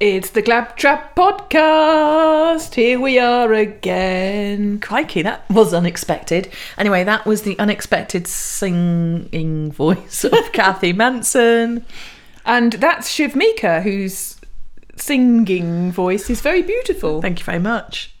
It's the Claptrap Podcast. Here we are again. Crikey, that was unexpected. Anyway, that was the unexpected singing voice of Kathy Manson. And that's Shiv Mika, whose singing voice is very beautiful. Thank you very much.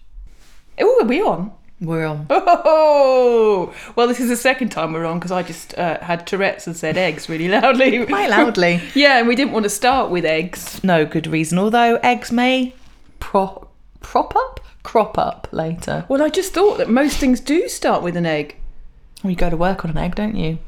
Oh, are we on? We're on. Oh, well, this is the second time we're on because I just uh, had Tourette's and said eggs really loudly. Quite loudly. yeah, and we didn't want to start with eggs. No good reason, although eggs may pro- prop up, crop up later. Well, I just thought that most things do start with an egg. Well, you go to work on an egg, don't you?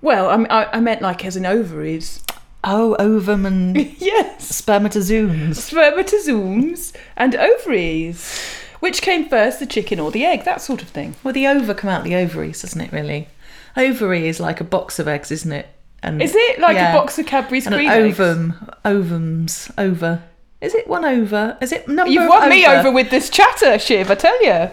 Well, I, I, I meant like as in ovaries. Oh, ovum and yes. spermatozoons. Spermatozoons and ovaries. Which came first, the chicken or the egg? That sort of thing. Well, the ova come out the ovaries, doesn't it? Really, ovary is like a box of eggs, isn't it? And Is it like Yeah. a box of Cadbury's and an cream eggs? ovum, ovums, over. Is it one over? Is it number? You've won me over with this chatter, Shiv. I tell you,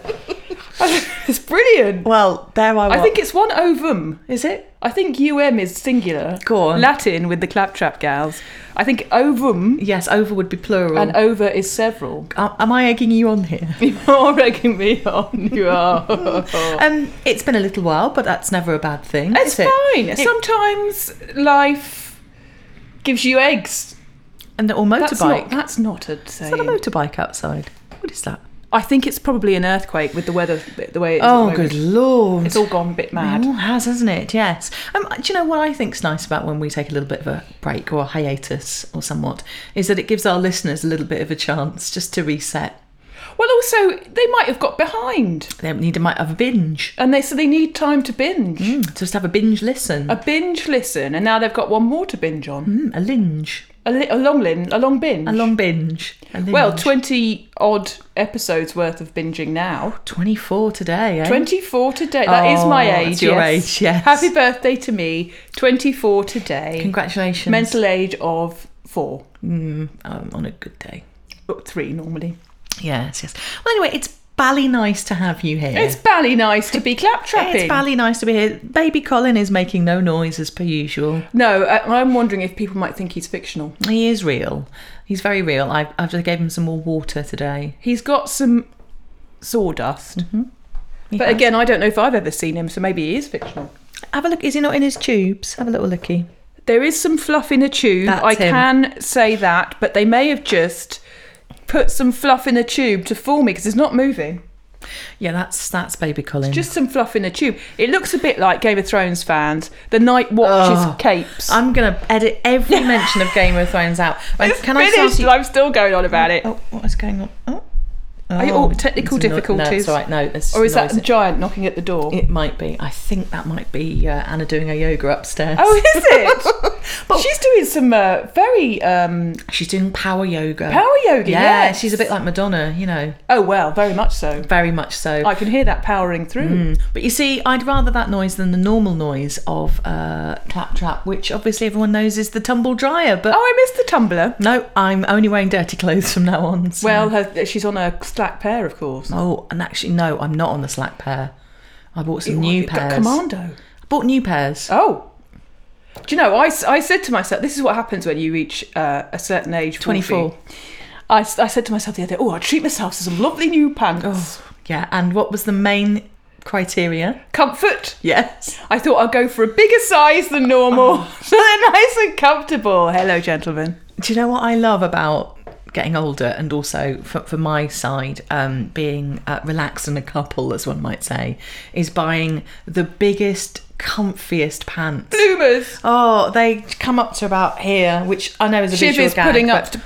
it's brilliant. Well, there I was. I think it's one ovum. is it? I think um is singular. Go on. Latin with the claptrap gals. I think ovum Yes, over would be plural. and over is several. Am- Am I egging you on here? You're egging me on. You are. Um, it's been a little while, but that's never a bad thing. It's is it? fine. Sometimes life gives you eggs. And or That's not, motorbike. that's not a Is that a motorbike outside? What is that? I think it's probably an earthquake with the weather the way it is. Oh, good lord! It's all gone a bit It mad. all has, hasn't it? Yes. Um, do you know what I think's nice about when we take a little bit of a break or a hiatus or somewhat is that it gives our listeners a little bit of a chance just to reset. Well, also they might have got behind, They need to might have a binge, and they so they need time to binge. Mm, just have a binge listen, A binge listen, and now they've got one more to binge on. Mm, a linge, A, li- a long lin, a long binge. a long binge. A well, twenty odd episodes worth of binging now. twenty-four today. Eh? Twenty-four today. That is Oh, my that's age. your yes. age, yes. Happy birthday to me. Twenty-four today. Congratulations. Mental age of four, Mm, um, on a good day. three normally. Yes, yes. Well, anyway, it's bally nice to have you here. It's bally nice to be claptrapping. It's bally nice to be here. Baby Colin is making no noise as per usual. No, I, I'm wondering if people might think he's fictional. He is real. He's very real. I, I just gave him some more water today. He's got some sawdust. Mm-hmm. He But has. again, I don't know if I've ever seen him, so maybe he is fictional. have a look. Is he not in his tubes? Have a little looky. There is some fluff in a tube. That's I him. can say that, but they may have just put some fluff in a tube to fool me because it's not moving. Yeah, that's that's Baby Colin. Just some fluff in a tube. It looks a bit like Game of Thrones fans. The Night Watch's Oh. capes. I'm gonna edit every mention of Game of Thrones out. It's can I finished. start you? I'm still going on about it. Oh, what is going on? Oh, Are you- oh, technical it's difficulties? No, it's right. No, it's or is that the giant knocking at the door? It might be. I think that might be uh, Anna doing a yoga upstairs. Oh, is it? but she's doing some uh, very um, she's doing power yoga. power yoga. Yeah, yes. she's a bit like Madonna, you know, Oh well, very much so. very much so. I can hear that powering through. Mm. But you see, I'd rather that noise than the normal noise of uh, claptrap, which obviously everyone knows is the tumble dryer. But Oh, I missed the tumbler. no, I'm only wearing dirty clothes from now on. so- Well, her, she's on a slack pair, of course. oh, and actually, no, I'm not on the slack pair. I bought some Ew, new got pairs. Commando. I bought new pairs. Oh. Do you know, I, I said to myself, this is what happens when you reach uh, a certain age 40. 24. I said to myself the other day, oh, I'll treat myself to some lovely new pants. Oh, yeah. And what was the main criteria? Comfort. Yes. I thought I'll go for a bigger size than normal. Oh. so they're nice and comfortable. Hello, gentlemen. Do you know what I love about getting older and also for, for my side um, being uh, relaxed and a couple as one might say is buying the biggest comfiest pants Bloomers. oh they come up to about here which i know is a Shiv visual is gag, putting up to,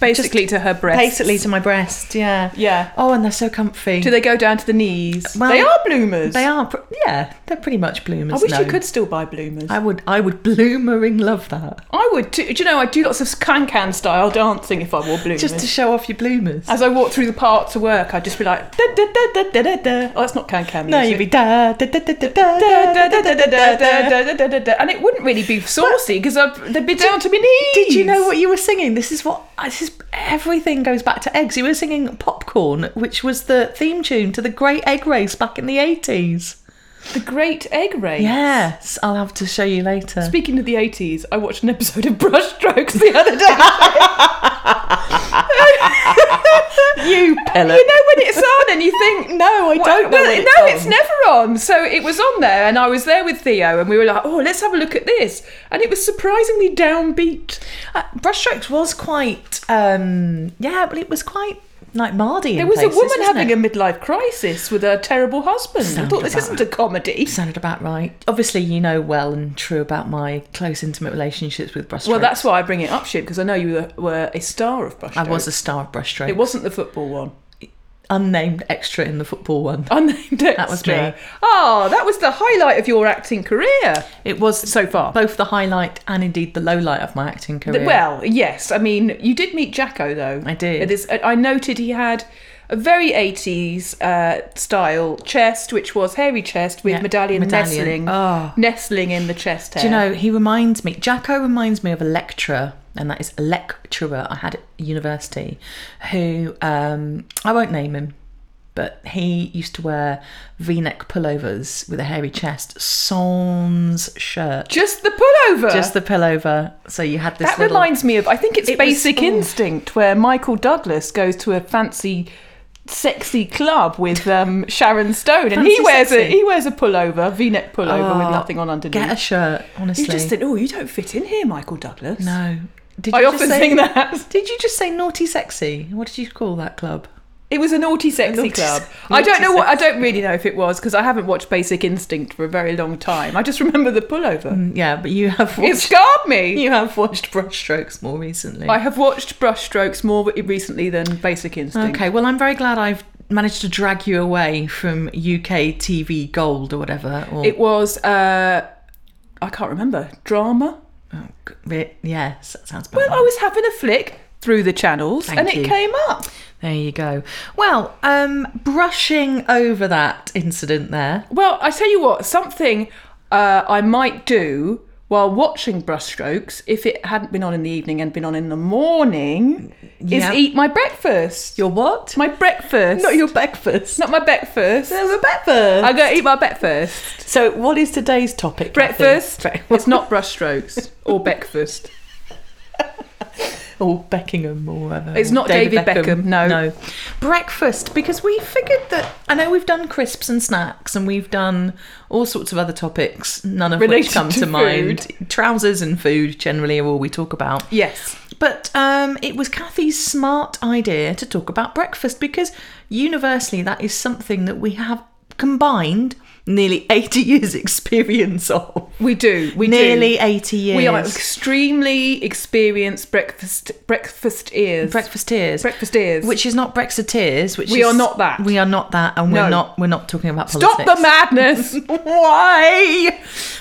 ba- basically to her breast. basically to my breast yeah Yeah. oh and they're so comfy Do they go down to the knees? Well, they are bloomers. they are pr- yeah they're pretty much bloomers I wish no. you could still buy bloomers. i would i would bloomering love that I would too. Do you know, I do lots of can-can style dancing if I wore bloomers. just to show off your bloomers As I walk through the park to work, I'd just be like, da, da, da, da, da, da, da. oh, that's not can-can no music. you'd be da da da da da Da, da, da da, da, da, da, da, da, da, da, da. And it wouldn't really be saucy because they'd be down to my knees. Did you know what you were singing? This is what this is everything goes back to eggs. You were singing Popcorn, which was the theme tune to the Great Egg Race back in the 80s. The Great Egg Race? Yes, I'll have to show you later. Speaking of the 80s, I watched an episode of Brushstrokes the other day. Ella. You know when it's on, and you think, No, I don't know well, it's no, on. it's never on. So it was on there, and I was there with Theo, and we were like, "Oh, let's have a look at this," and it was surprisingly downbeat. Uh, Brushstrokes was quite, um, yeah, but it was quite like Mardy. There was places, a woman having it? a midlife crisis with her terrible husband. I thought this isn't a comedy. Sounded about right. Obviously, you know well and true about my close, intimate relationships with Brushstrokes. Well, that's why I bring it up, shit, because I know you were, were a star of brushstrokes. I was a star of Brushstrokes. It wasn't the football one. Unnamed extra in the football one. Unnamed extra. was me. Oh, that was the highlight of your acting career It was so far. both the highlight and indeed the low light of my acting career. Well, yes. I mean, you did meet Jacko, though. I did. It is. Uh, I noted he had a very 80s uh, style chest, which was hairy chest with Yeah, medallion, medallion. nestling, Oh. nestling in the chest hair. Do you know, he reminds me, Jacko reminds me of a lecturer, and that is a lecturer I had at university who, um, I won't name him, but he used to wear v neck pullovers with a hairy chest, sans shirt. Just the pullover. Just the pullover. So you had this that little. reminds me of. I think it's It Basic oh. Instinct, where Michael Douglas goes to a fancy. Sexy club with um, Sharon Stone, and he Fancy wears a he wears a pullover, V-neck pullover with Oh, nothing on underneath. Get a shirt, honestly. You just said, "Oh, you don't fit in here, Michael Douglas." No. Did I you just often say- think that. Did you just say naughty sexy? What did you call that club? It was a naughty, sexy Naughty club. se- I don't know naughty what. I don't really know if it was because I haven't watched Basic Instinct for a very long time. I just remember the pullover. Mm, Yeah, but you have It watched, scarred me. you have watched Brushstrokes more recently. I have watched Brushstrokes more recently than Basic Instinct. Okay, well, I'm very glad I've managed to drag you away from UK TV Gold or whatever. Or, It was. uh I can't remember drama. Oh, yes, that sounds Well, I was having a flick through the channels, Thank and it came up. There you go. Well, um, brushing over that incident there. Well, I tell you what, something uh, I might do while watching Brushstrokes, if it hadn't been on in the evening and been on in the morning, Yeah. is eat my breakfast. Your what? My breakfast. Not your breakfast. Not my breakfast. Your breakfast. I'm going to eat my breakfast. So, what is today's topic? Breakfast. It's not brushstrokes or breakfast. Or Beckingham or whatever. It's not David Beckham, no. No. Breakfast, because we figured that, I know we've done crisps and snacks and we've done all sorts of other topics, none of Related which come to to, mind. Trousers and food generally are all we talk about. Yes. But um, it was Kathy's smart idea to talk about breakfast because universally that is something that we have combined nearly 80 years experience of. We do. We nearly do. 80 years. We are extremely experienced breakfast breakfast ears. breakfasteers. breakfast ears. which is not Brexiteers. Which We is, are not that. We are not that, and No. we're not. We're not talking about Stop politics. the madness. Why?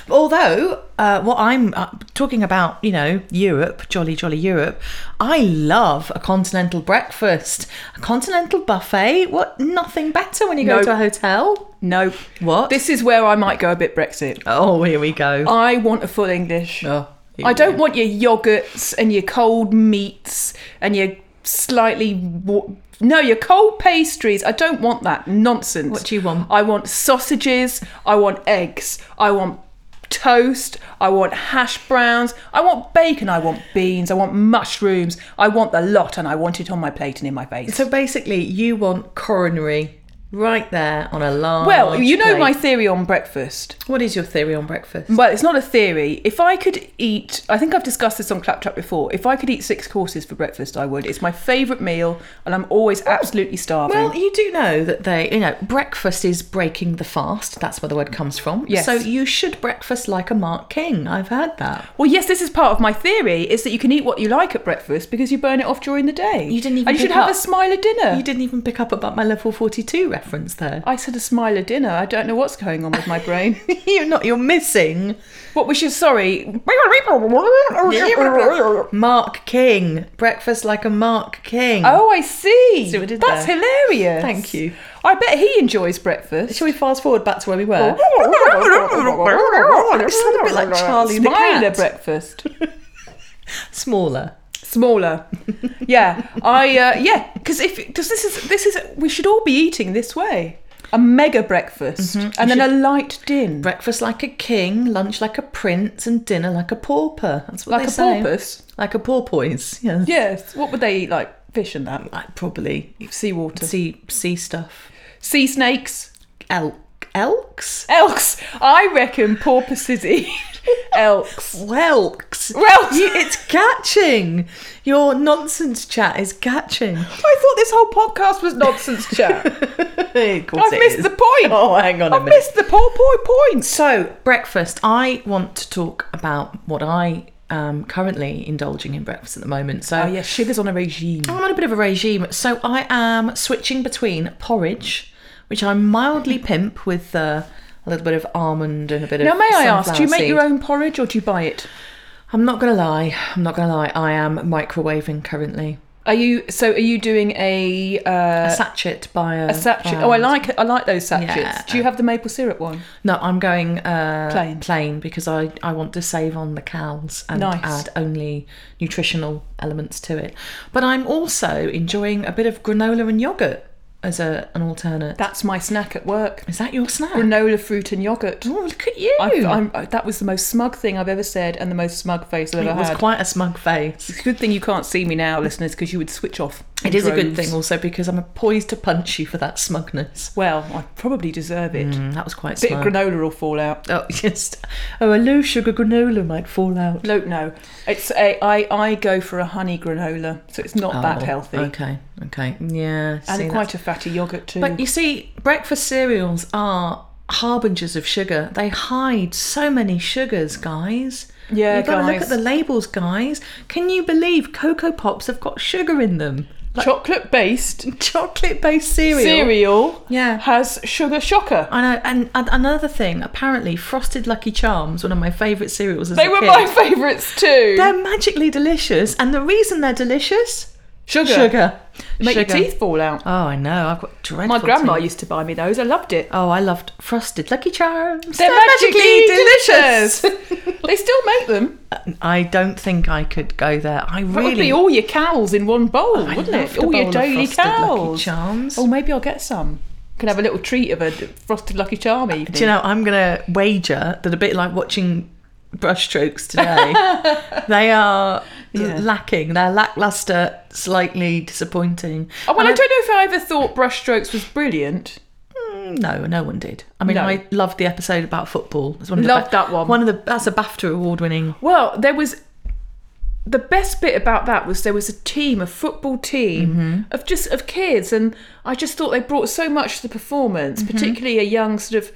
Although, uh, what I'm uh, talking about, you know, Europe, jolly, jolly Europe. I love a continental breakfast, a continental buffet. What? Nothing better when you go Nope. to a hotel. no. What? This is where I might go a bit Brexit. oh, here we go. I want a full English. Oh, I don't go. want your yogurts and your cold meats and your slightly wa- no your cold pastries. I don't want that nonsense. What do you want? I want sausages. I want eggs. I want toast. I want hash browns. I want bacon. I want beans. I want mushrooms. I want the lot, and I want it on my plate and in my face. So basically, you want coronary right there on a large. well, you know plate. my theory on breakfast. What is your theory on breakfast? Well, it's not a theory. If I could eat, I think I've discussed this on Claptrap before. If I could eat six courses for breakfast, I would. It's my favourite meal, and I'm always absolutely starving. Well, you do know that they, you know, breakfast is breaking the fast. That's where the word comes from. Yes. So you should breakfast like a Mark King. I've heard that. Well, yes, this is part of my theory: is that you can eat what you like at breakfast because you burn it off during the day. You didn't even And you should pick have up- a smiler dinner. You didn't even pick up about my level forty-two reference there. I said a smiler dinner. I don't know what's going on with my brain. you're not. You're missing what was your sorry? Mark King. Breakfast like a Mark King. Oh, I see. See what I did That's there? hilarious. Thank you. I bet he enjoys breakfast. Shall we fast forward back to where we were? It sounded a bit like Charlie the cat. breakfast. Smaller. Smaller. yeah. I uh, yeah, because if because this is this is we should all be eating this way. A mega breakfast and then a light din. Breakfast like a king, lunch like a prince, and dinner like a pauper. That's what like they a say. porpoise. Like a porpoise. Yeah. Yes. What would they eat? Like fish and that. Like probably Seawater. sea sea stuff. Sea snakes. Elk elks. Elks. I reckon porpoises eat elks. Whelks. You- it's catching. Your nonsense chat is catching. I thought this whole podcast was nonsense chat. I've missed is. the point. Oh, hang on a I've minute. missed the poor boy point. So, breakfast. I want to talk about what I am currently indulging in breakfast at the moment. So, Oh yeah, sugar's on a regime. I'm on a bit of a regime. So, I am switching between porridge, which I mildly pimp with uh, a little bit of almond and a bit Now, of. Now, may I ask, do you make your own porridge or do you buy it? I'm not gonna lie. I'm not gonna lie. I am microwaving currently. Are you so? Are you doing a uh, A sachet by a, a sachet? brand. Oh, I like it. I like those sachets. Yeah. Do you have the maple syrup one? No, I'm going uh, Plain. plain because I, I want to save on the cals and Nice. add only nutritional elements to it. But I'm also enjoying a bit of granola and yogurt as a, an alternate. That's my snack at work. Is that your snack? Granola fruit and yogurt. oh, look at you! I've, I'm, I, that was the most smug thing I've ever said and the most smug face I've ever had. it was had. quite a smug face. It's a good thing you can't see me now, listeners, because you would switch off. It is a good thing also because I'm poised to punch you for that smugness. Well, I probably deserve it. Mm, that was quite a Bit of granola will fall out. Oh, just oh, a low sugar granola might fall out. No, no. It's a, I, I go for a honey granola, so it's not that Oh, healthy. Okay, okay, yeah. And see, quite a fatty yogurt too. But you see, breakfast cereals are harbingers of sugar. They hide so many sugars, guys. Yeah, You've got to look at the labels, guys. Can you believe Cocoa Pops have got sugar in them? Chocolate based Chocolate based cereal. cereal Yeah. has sugar shocker. I know, and, and another thing, apparently, Frosted Lucky Charms, one of my favourite cereals as They were kid, my favourites too. They're magically delicious, and the reason they're delicious, sugar. sugar. Make Sugar. your teeth fall out. Oh, I know. I've got dreadful. My grandma teeth. used to buy me those. I loved it. Oh, I loved Frosted Lucky Charms. They're, magically, delicious. they still make them. I don't think I could go there. I That would really be all your cows in one bowl, I wouldn't it? All your daily cows. Charms. Oh, maybe I'll get some. Can have a little treat of a frosted Lucky Charm uh, evening. Do you know, I'm going to wager that a bit like watching brushstrokes today, they are Yeah. lacking. They're lackluster, slightly disappointing. Oh, well, And I don't know if I ever thought Brushstrokes was brilliant. Mm, No, no one did. I mean, No. I loved the episode about football. It's one of the Loved that one. One of the that's a BAFTA award winning. Well, there was the best bit about that was there was a team, a football team Mm-hmm. of just of kids, and I just thought they brought so much to the performance, Mm-hmm. particularly a young sort of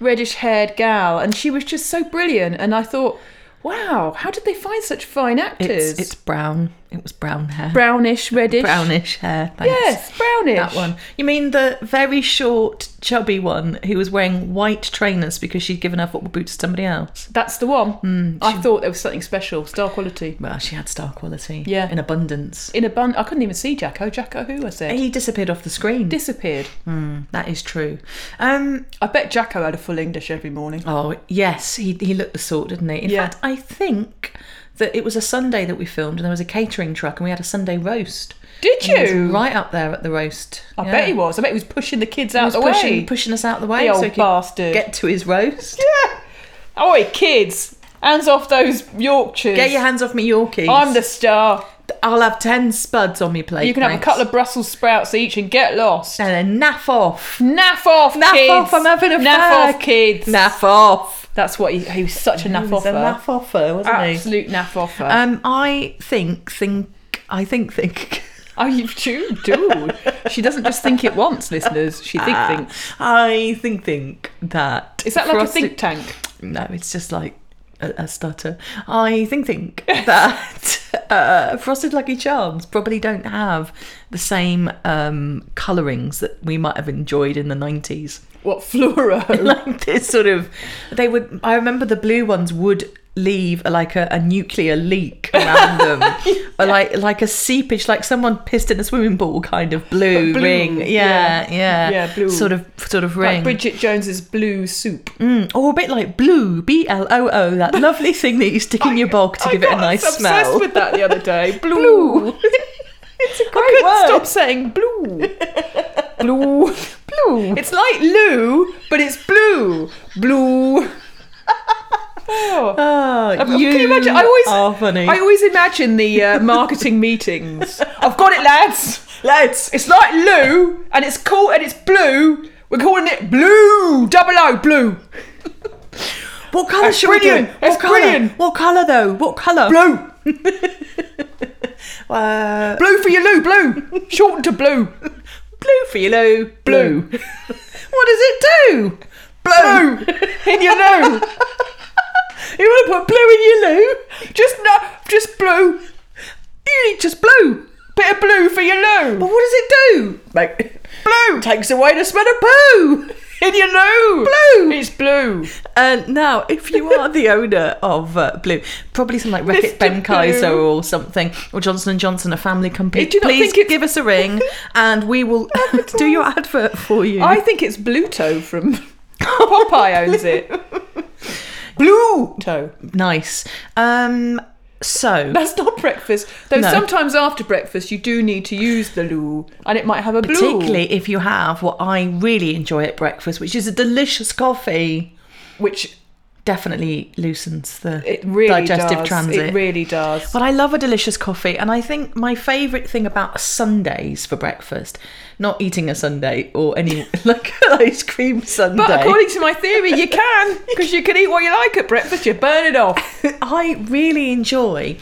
reddish haired gal, and she was just so brilliant. And I thought, wow, how did they find such fine actors? It's it's brown. It was brown hair. brownish, reddish. Brownish hair. Thanks. Yes, brownish. That one. You mean the very short, chubby one who was wearing white trainers because she'd given her football boots to somebody else? That's the one. Hmm, I thought there was something special, star quality. Well, she had star quality. Yeah. In abundance. In a bun, I couldn't even see Jacko. Jacko, who I said, He disappeared off the screen. disappeared. Mm, that is true. Um, I bet Jacko had a full English every morning. oh, yes, he, he looked the sort, didn't he? In Yeah. fact, I think that it was a Sunday that we filmed and there was a catering truck and we had a Sunday roast. Did And he was you? right up there at the roast. I Yeah. bet he was. I bet he was pushing the kids He out was the pushing, way. pushing us out the way The so old he could bastard. get to his roast. Yeah. Oi, kids! Hands off those Yorkshires. Get your hands off me Yorkies. I'm the star. I'll have ten spuds on me plate. You can have a couple of Brussels sprouts each and get lost. and then naff off. Naff off, Naff kids. off, I'm having a Naff fag. off, kids. Naff off. That's what he, he was such a naff He was offer. a naff offer, wasn't Absolute naff offer. he? Um, I think, think, I think, think. oh, you do, dude. she doesn't just think it once, listeners. She think Ah. thinks. I think, think that. Is that like Frosted- a think tank? No, it's just like a, a stutter. I think, think that uh, Frosted Lucky Charms probably don't have the same um, colourings that we might have enjoyed in the 90s. What fluoro? like this sort of they would i remember the blue ones would leave like a, a nuclear leak around them or like like a seepage like someone pissed in a swimming pool kind of blue, Blue, ring yeah, yeah. yeah Yeah, blue. sort of sort of like ring Bridget Jones's blue soup. mm, or a bit like blue b-l-o-o that lovely thing that you stick in your bog to I give it a got nice obsessed smell with that the other day. Blue. Blue. it's a I couldn't word. stop saying blue. Blue. blue. It's like Lou, but it's blue. Blue. Oh. Oh, Can you, you imagine? I always, are funny. I always imagine the uh, marketing meetings. I've got it, lads. Lads, It's like Lou, and it's cool, and it's blue. We're calling it blue, double O, blue, what colour That's should we do? What colour? brilliant. What colour though? What colour? blue, Uh, blue for you, Lou, blue, shortened to blue, blue for you, Lou. Blue. what does it do? blue in your Lou. You want to put blue in your Lou? Just no, just blue. You need just blue. Bit of blue for your loo. But what does it do? Like, Blue takes away the smell of poo. in your loo. Blue. It's blue. And now, if you are the owner of uh, Blue, probably something like Reckitt. Benckiser or something, or Johnson and Johnson, a family company, Do you not please think it's- give us a ring, and we will do your advert for you. I think it's Bluto from Popeye owns it. Blue toe. nice. Um. So That's not breakfast. Though No. sometimes after breakfast you do need to use the loo, and it might have a blue. particularly if you have what I really enjoy at breakfast, which is a delicious coffee, which definitely loosens the it really digestive does. transit. It really does. But I love a delicious coffee, and I think my favourite thing about Sundays for breakfast, not eating a Sunday or any like ice cream Sunday. But according to my theory, you can because you can eat what you like at breakfast. You burn it off. I really enjoy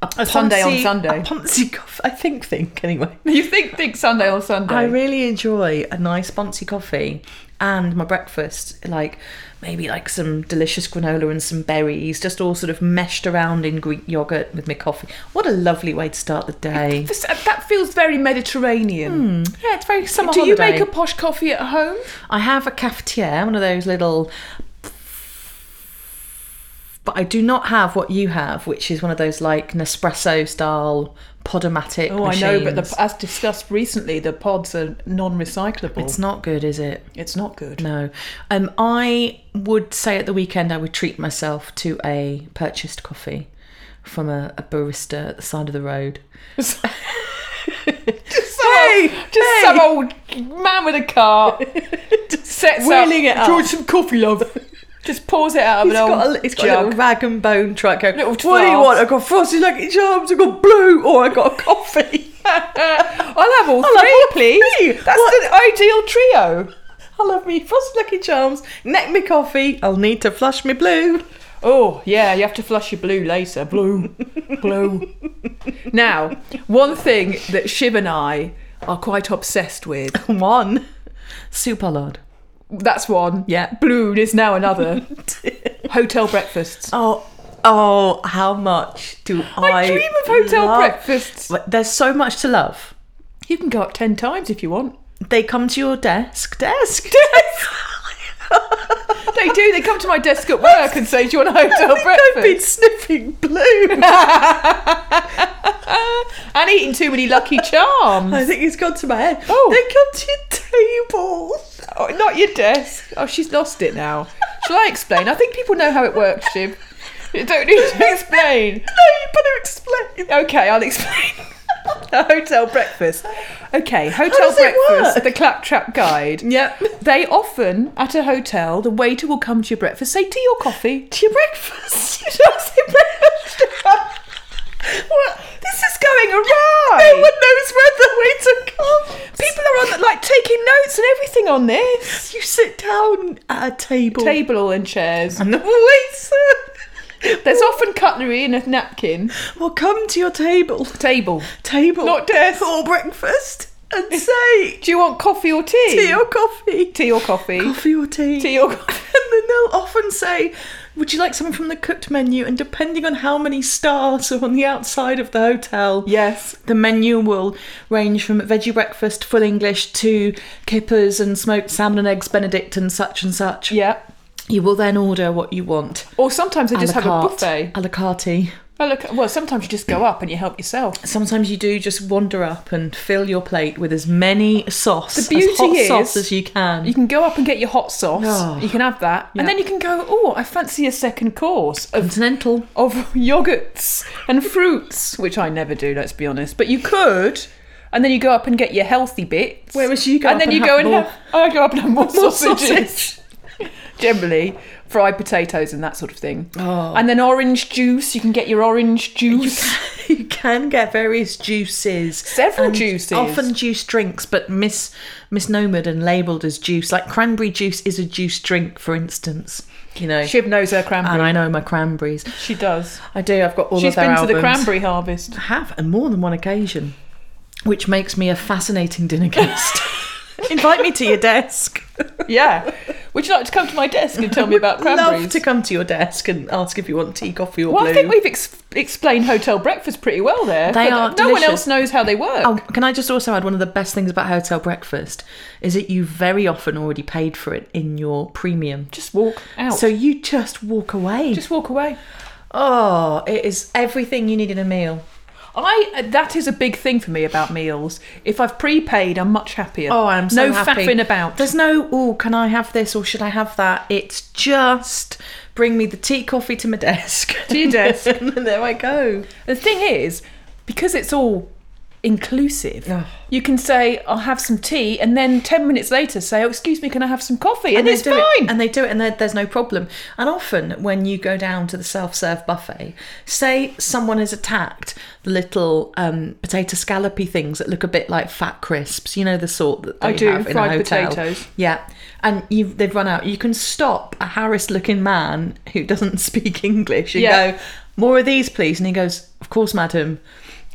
a, A Sunday on Sunday. A Ponzi coffee. I think, think anyway. You think think Sunday on Sunday. I really enjoy a nice Ponzi coffee and my breakfast, like maybe like some delicious granola and some berries, just all sort of meshed around in Greek yogurt with my coffee. What a lovely way to start the day. This- uh, that feels very Mediterranean. Yeah, it's very summer Do you make a posh coffee at home? I have a cafetiere, one of those little. But I do not have what you have, which is one of those like Nespresso style Podomatic Oh, machines. I know, but the, as discussed recently, the pods are non-recyclable. it's not good, is it? It's not good. No. Um, I would say at the weekend I would treat myself to a purchased coffee from a, a barista at the side of the road. just some, Hey, old, just hey. some old man with a car sets wheeling it up. up. "Do you want some coffee, love. Just pours it out of an old got, a, he's got a jug. little rag and bone truck going, Little what do you flask. want? I've got frosty lucky charms, I've got blue, or I've got a coffee. I'll have all I'll have three, all please. three. That's What? the ideal trio. I love me frosty lucky charms, neck me coffee, I'll need to flush me blue. Oh, yeah, you have to flush your blue later. Blue. blue. Now, one thing that Shiv and I are quite obsessed with, One, super lard. That's one. Yeah. Blue is now another. Hotel breakfasts. Oh, oh, how much do I, I dream of hotel love- breakfasts. There's so much to love. You can go up 10 times if you want. They come to your desk, desk, Desk. They do. They come to my desk at work and say, "Do you want a hotel breakfast?" I've been sniffing blue. and eating too many Lucky Charms. I think it's gone to my head. Oh. They come to your table. Oh, not your desk. Oh, she's lost it now. Shall I explain? I think people know how it works, Shiv. You don't need to explain. No, you better explain. Okay, I'll explain. a hotel breakfast. Okay, hotel breakfast. work? The Claptrap Guide. Yep. They often, at a hotel, the waiter will come to your breakfast, say tea or coffee. To your breakfast. Don't say breakfast. what? This is going awry. No one knows where the waiter comes. People are on like taking notes and everything on this. You sit down at a table. Table and chairs. And the waiter There's often cutlery and a napkin. will come to your table. Table. Table. Not desk. Or breakfast. And say, Do you want coffee or tea? tea or coffee? tea or coffee. Coffee or tea? Tea or coffee. And then they'll often say, Would you like something from the cooked menu? And depending on how many stars are on the outside of the hotel, Yes. the menu will range from veggie breakfast, full English, to kippers and smoked salmon and eggs Benedict and such and such. Yeah. You will then order what you want. Or sometimes they just have a buffet. A la carte. Oh, look, well, sometimes you just go up and you help yourself. Sometimes you do just wander up and fill your plate with as many sauce, The beauty as hot is- sauce as you can. You can go up and get your hot sauce. Oh. You can have that. Yeah. And then you can go, oh, I fancy a second course of, Continental. of yogurts and fruits, which I never do, let's be honest. But you could and then you go up and get your healthy bits. Whereas you go and then and you go and more- have. I go up and have more, More sausages. Generally, fried potatoes and that sort of thing. Oh. And then orange juice. You can get your orange juice. you can get various juices, Several juices. often juice drinks, but mis misnomered and labelled as juice. Like cranberry juice is a juice drink, for instance. You know, Shiv knows her cranberry. and I know my cranberries. She does. I do. I've got all She's of their been to albums. the cranberry harvest. I have, and more than one occasion, which makes me a fascinating dinner guest. Invite me to your desk. Yeah. Would you like to come to my desk and tell me about cranberries? Love to come to your desk and ask if you want tea, coffee, or well, blue. I think we've ex- explained hotel breakfast pretty well there. They are No one else knows how they work. Oh, can I just also add one of the best things about hotel breakfast is that you very often already paid for it in your premium. Just walk out. So you just walk away. just walk away. oh, it is everything you need in a meal. I uh, that is a big thing for me about meals. If I've prepaid, I'm much happier. Oh, I'm so no happy. faffing about. There's no, oh, can I have this or should I have that? It's just bring me the tea, coffee to my desk. To your desk. and there I go. The thing is, because it's all inclusive, you can say, "I'll have some tea," and then ten minutes later say, "Oh, excuse me, can I have some coffee?" And, they it's fine. It, and they do it, and there's no problem. And often, when you go down to the self-serve buffet, say someone has attacked the little um, potato scallopy things that look a bit like fat crisps. You know the sort that they I do, have in fried a hotel. potatoes. Yeah. And you've, they've run out. You can stop a harassed-looking man who doesn't speak English and Yeah. go, "More of these, please." And he goes, "Of course, madam."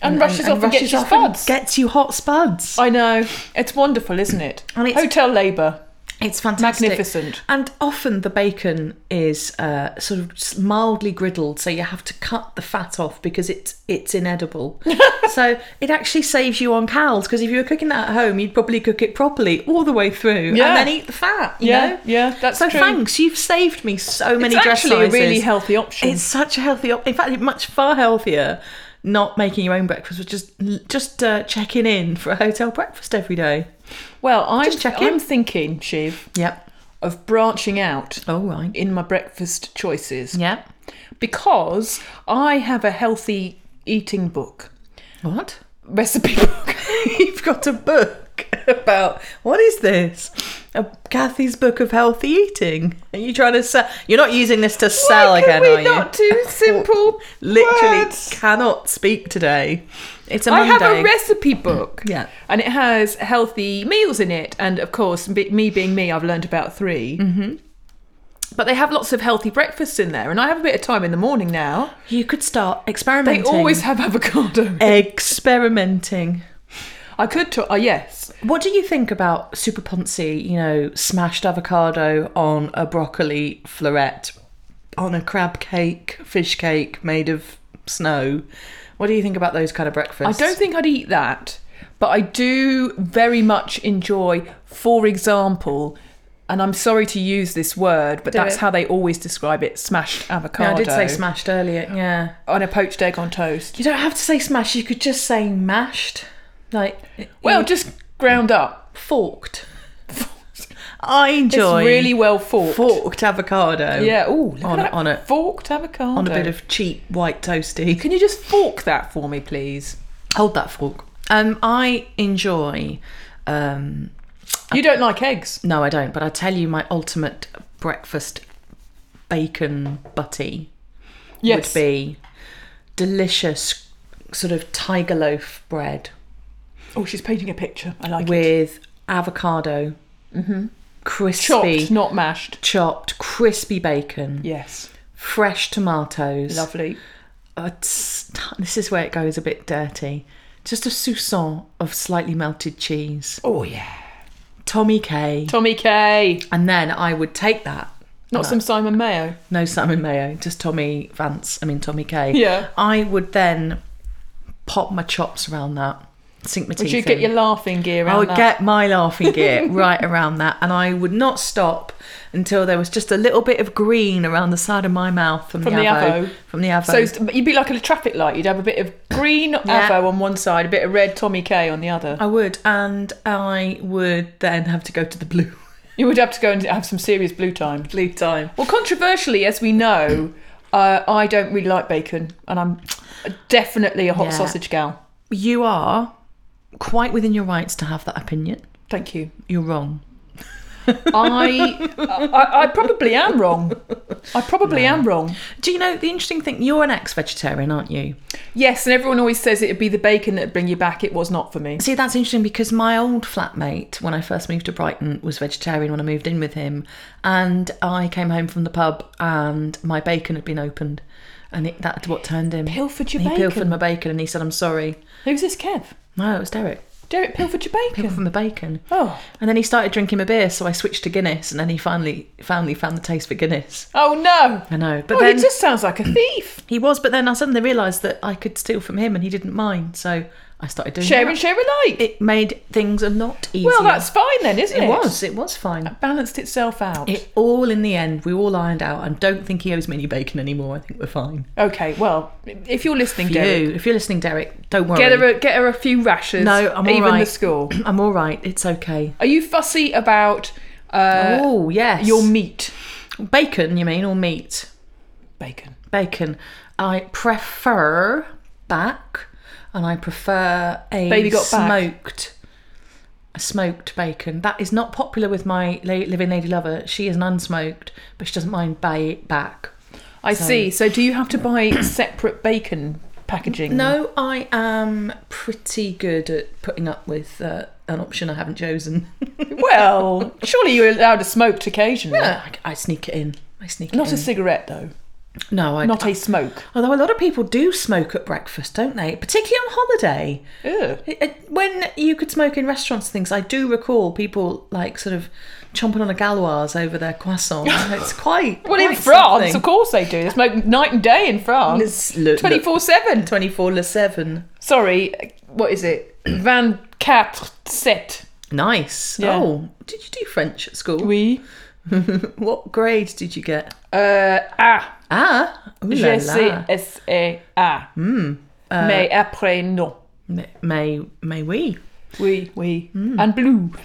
And rushes off and gets you and spuds. Gets you hot spuds. I know it's wonderful, isn't it? And it's- Hotel labour, It's fantastic. magnificent. And often the bacon is uh, sort of mildly griddled, so you have to cut the fat off because it's it's inedible. so it actually saves you on calories because if you were cooking that at home, you'd probably cook it properly all the way through Yeah. and then eat the fat. You Yeah, know? yeah, that's so true. thanks, you've saved me so many It's actually a really healthy option. It's such a healthy. Op- in fact, it's much far healthier. Not making your own breakfast, but just just uh, checking in for a hotel breakfast every day. well, I'm checking. I'm thinking, Shiv, Yep. of branching out Oh right. in my breakfast choices Yep. because I have a healthy eating book, What? recipe book. You've got a book about what is this? A Kathy's book of healthy eating. Are you trying to sell? You're not using this to sell Why again, can we are you? not do simple Literally words? cannot speak today. It's a I Monday. have a recipe book. Yeah. And it has healthy meals in it. And of course, me being me, I've learned about 3 Mm-hmm. But they have lots of healthy breakfasts in there. And I have a bit of time in the morning now. You could start experimenting. They always have avocado. experimenting. I could talk. Oh, uh, yes. What do you think about super ponzi? You know, smashed avocado on a broccoli floret, on a crab cake, fish cake made of snow. What do you think about those kind of breakfasts? I don't think I'd eat that. But I do very much enjoy, for example, and I'm sorry to use this word, but Do that's it. how they always describe it smashed Yeah, avocado I did say smashed earlier. Yeah, on a poached egg on toast. you don't have to say smashed. You could just say mashed, like Well, just ground up. forked. I enjoy It's really well forked. forked avocado. Yeah. Ooh, look On at a- that on a- forked avocado. on a bit of cheap white toasty. Can you just fork that for me, please? Hold that fork. Um, I enjoy. Um, You don't like eggs. no, I don't. But I tell you, my ultimate breakfast bacon butty Yes. would be delicious, sort of tiger loaf bread Oh, she's painting a picture. I like it. with avocado, crispy, Chopped, not mashed. chopped, crispy bacon, Yes. fresh tomatoes. Lovely. Uh, this is where it goes a bit dirty. Just a soupçon of slightly melted cheese, Oh yeah. Tommy K, Tommy K. and then I would take that. Not I- some Simon Mayo. no Simon Mayo, just Tommy Vance. I mean Tommy K. Yeah. I would then pop my chops around that, sink my teeth. Would you get in. your laughing gear I would that? get my laughing gear right around that, and I would not stop until there was just a little bit of green around the side of my mouth from, From the, the avo. avo. From the avo. So you'd be like a traffic light. You'd have a bit of green avo on one side, a bit of red Tommy K on the other. I would, and I would then have to go to the blue You would have to go and have some serious blue time. blue time. Well, controversially, as we know, uh, I don't really like bacon, and I'm definitely a hot Yeah. sausage gal. You are, quite within your rights to have that opinion. Thank you. You're wrong. I, I I probably am wrong. I probably am wrong. Do you know the interesting thing? You're an ex-vegetarian, aren't you? Yes, and everyone always says it'd be the bacon that'd bring you back. It was not for me. See, that's interesting because my old flatmate, when I first moved to Brighton, was vegetarian when I moved in with him. And I came home from the pub and my bacon had been opened. And it, that's what turned him. Pilfered your he bacon. pilfered my bacon and he said, I'm sorry. Who's this, Kev? No, it was Derek. Derek pilfered your bacon. Pilfered from the bacon. Oh, And then he started drinking my beer, so I switched to Guinness. And then he finally, finally found the taste for Guinness. oh no! I know. But Oh, then he just sounds like a thief. he was, but then I suddenly realised that I could steal from him and he didn't mind. So I started doing it. share that. and share alike. It made things a lot easier. well, that's fine then, isn't it? It was. It was fine. It balanced itself out. It all in the end, we all ironed out. and don't think he owes me any bacon anymore. I think we're fine. okay, well, if you're listening, For Derek, you, if you're listening, Derek, don't worry. get her a, get her a few rashers. No, I'm all even the school. I'm all right. It's okay. Are you fussy about uh, oh yes, your meat? bacon. You mean or meat? Bacon. Bacon. I prefer back, and I prefer a Baby got smoked. A smoked bacon. That is not popular with my living lady lover. She is an unsmoked, but she doesn't mind ba- back. I So- see. So, do you have to buy separate bacon packaging? No, I am pretty good at putting up with uh, an option I haven't chosen. Well, surely you're allowed to smoke occasionally. I, I sneak it in. I sneak it Not in. a cigarette though. No, I, Not a smoke. Although a lot of people do smoke at breakfast, don't they? Particularly on holiday. It- When you could smoke in restaurants and things, I do recall people like sort of chomping on a Gauloise over their croissant. it's quite Well, in France, something. of course they do. They smoke night and day in France. Twenty four seven. 24 le 7. Sorry, what is it? Van quatre sept. Nice. Yeah. Oh, did you do French at school? Oui. What grade did you get? Euh, ah. Ah, ooh la Je la. Hmm. sais S A A. Uh, Mais après non. May, may we? Oui, oui. Hmm. And blue.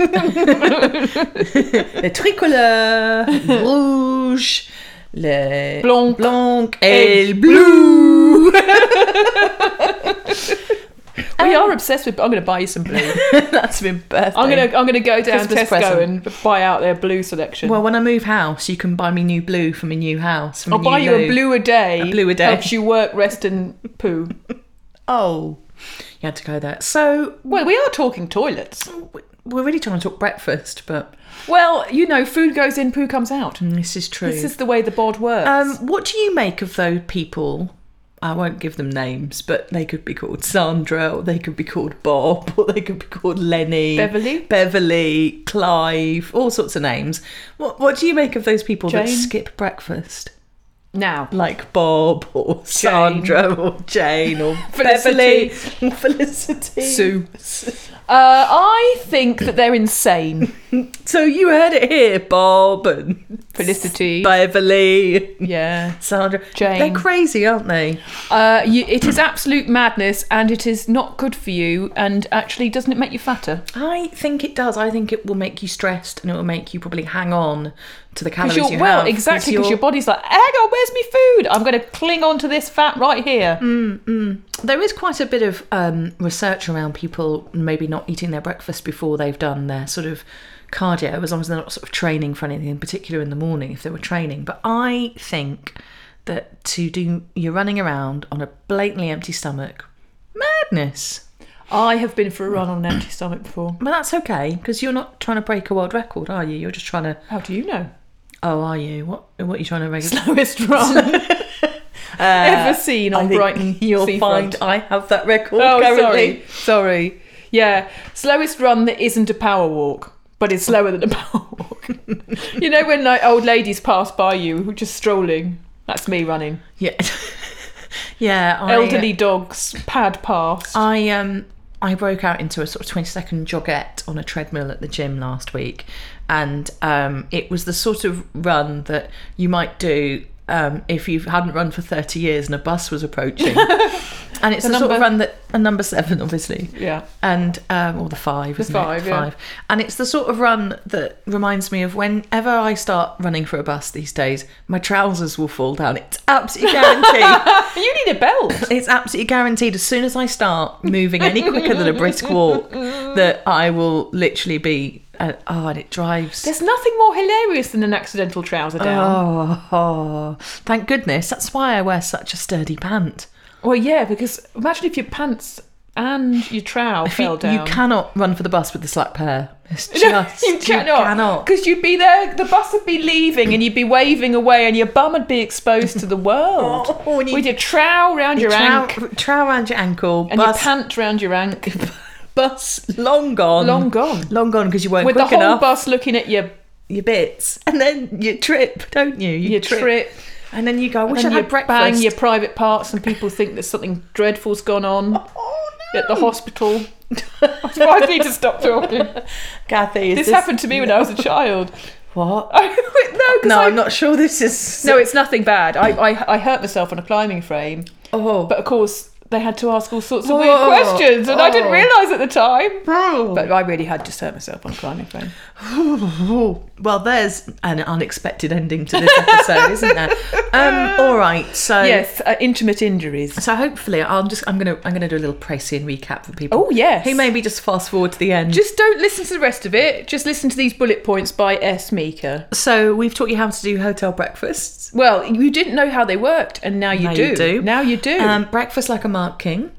Le tricolore, le rouge, le Blanc. blanc Et et le blue. we are obsessed with. I'm going to buy you some blue. That's been birthday. I'm going to. I'm going to go down Christmas Tesco present. and buy out their blue selection. Well, when I move house, you can buy me new blue from a new house. I'll buy you a blue a day. A blue a day. Helps you work, rest, and poo. Oh, you had to go there. So Well, we are talking toilets. we're really trying to talk breakfast, but Well, you know, food goes in, poo comes out. this is true. This is the way the bod works. Um, what do you make of those people? I won't give them names, but they could be called Sandra, or they could be called Bob, or they could be called Lenny, Beverly? Beverly, Clive, all sorts of names. What What do you make of those people that skip breakfast, now, like Bob or Sandra or Jane or Felicity. Beverly Felicity? Sue. Uh, I think that they're insane. So you heard it here, Bob and Felicity. Beverly, yeah. Sandra. Jane. They're crazy, aren't they? Uh, you, it is absolute madness and it is not good for you. And actually, doesn't it make you fatter? I think it does. I think it will make you stressed and it will make you probably hang on to the calories Because you you're, well, have. exactly, because your body's like, hang on, where's my food? I'm going to cling on to this fat right here. There is quite a bit of um, research around people maybe not eating their breakfast before they've done their sort of cardio, as long as they're not sort of training for anything in particular in the morning, if they were training. But I think that to do, you're running around on a blatantly empty stomach, madness. I have been for a run on an empty stomach before. But that's okay because you're not trying to break a world record, are you? You're just trying to. How do you know? Oh, are you? What? What are you trying to break? Slowest run ever seen on Brighton You'll seafront. find I have that record Oh, currently. sorry. Sorry. Yeah. Slowest run that isn't a power walk, but it's slower than a power walk. you know when like old ladies pass by you who are just strolling? That's me running. Yeah, yeah. I, Elderly dogs pad past. I um I broke out into a sort of twenty second joggette on a treadmill at the gym last week, and um it was the sort of run that you might do. Um, if you hadn't run for 30 years and a bus was approaching. and it's The the, sort of run that a number seven, obviously, Yeah. and um, or the five, isn't five, it? yeah. Five, and it's the sort of run that reminds me of whenever I start running for a bus these days, my trousers will fall down. It's absolutely guaranteed. you need a belt. it's absolutely guaranteed. As soon as I start moving any quicker than a brisk walk, that I will literally be. Uh, oh, and it drives. There's nothing more hilarious than an accidental trouser down. Oh, oh, thank goodness. That's why I wear such a sturdy pant. Well, yeah, because imagine if your pants and your trow fell you, down. you cannot run for the bus with the slack pair. It's just you cannot. Because you'd be there, the bus would be leaving and you'd be waving away and your bum would be exposed to the world. Oh, and you- With your trow round your, trow, ankle trow around your ankle, and bus, your pant round your ankle. bus long gone, Long gone. long gone because you weren't With the whole enough. bus looking at your, your bits, and then you trip, don't you? You your trip. and then you go. I wish I you had breakfast. bang your private parts and people think that something dreadful's gone on oh no! at the hospital. I need to stop talking. Kathy, This this, happened to me when I was a child. What? no, No, I- I'm not sure this is. No, it's nothing bad. I, I, I hurt myself on a climbing frame, Oh, but of course they had to ask all sorts of weird questions, and I didn't Oh. realise at the time. but But I really had just hurt myself on climbing frame. well, there's an unexpected ending to this episode, isn't there? Um, all right, so Yes, uh, intimate injuries. So hopefully, I'll just I'm gonna I'm gonna do a little pricey and recap for people. Oh yes. Who maybe just fast forward to the end. Just don't listen to the rest of it. Just listen to these bullet points by S. Meeker. so we've taught you how to do hotel breakfasts. Well, you didn't know how they worked, and now you, Now do. you do. Now you do. Um, breakfast like a Mark King.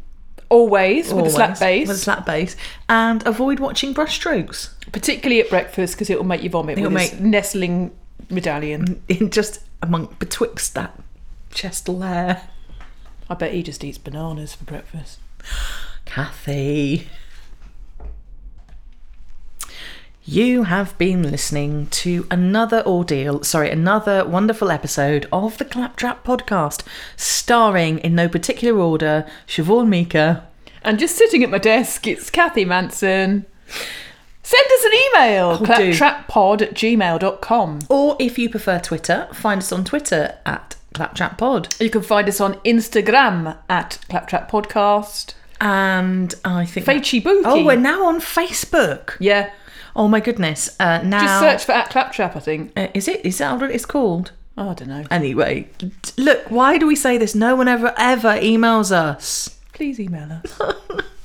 Always, with a slap always, base, With a slap bass, and avoid watching brushstrokes. particularly at breakfast because it will make you vomit It'll with make- nestling medallion. In just among betwixt that chest layer. I bet he just eats bananas for breakfast. Kathy. You have been listening to another ordeal, sorry, another wonderful episode of the Claptrap podcast, starring in no particular order Siobhan Mika. And just sitting at my desk, it's Kathy Manson. Send us an email, do. claptrappod at gmail.com. Or if you prefer Twitter, find us on Twitter at ClaptrapPod. You can find us on Instagram at Claptrap Podcast. And I think. Facey Bookie. Oh, we're now on Facebook. Yeah. Oh my goodness. Uh, now. Just search for at Claptrap, I think. Uh, is it? Is that what it's called? Oh, I don't know. Anyway, look, why do we say this? No one ever, ever emails us. Please email us.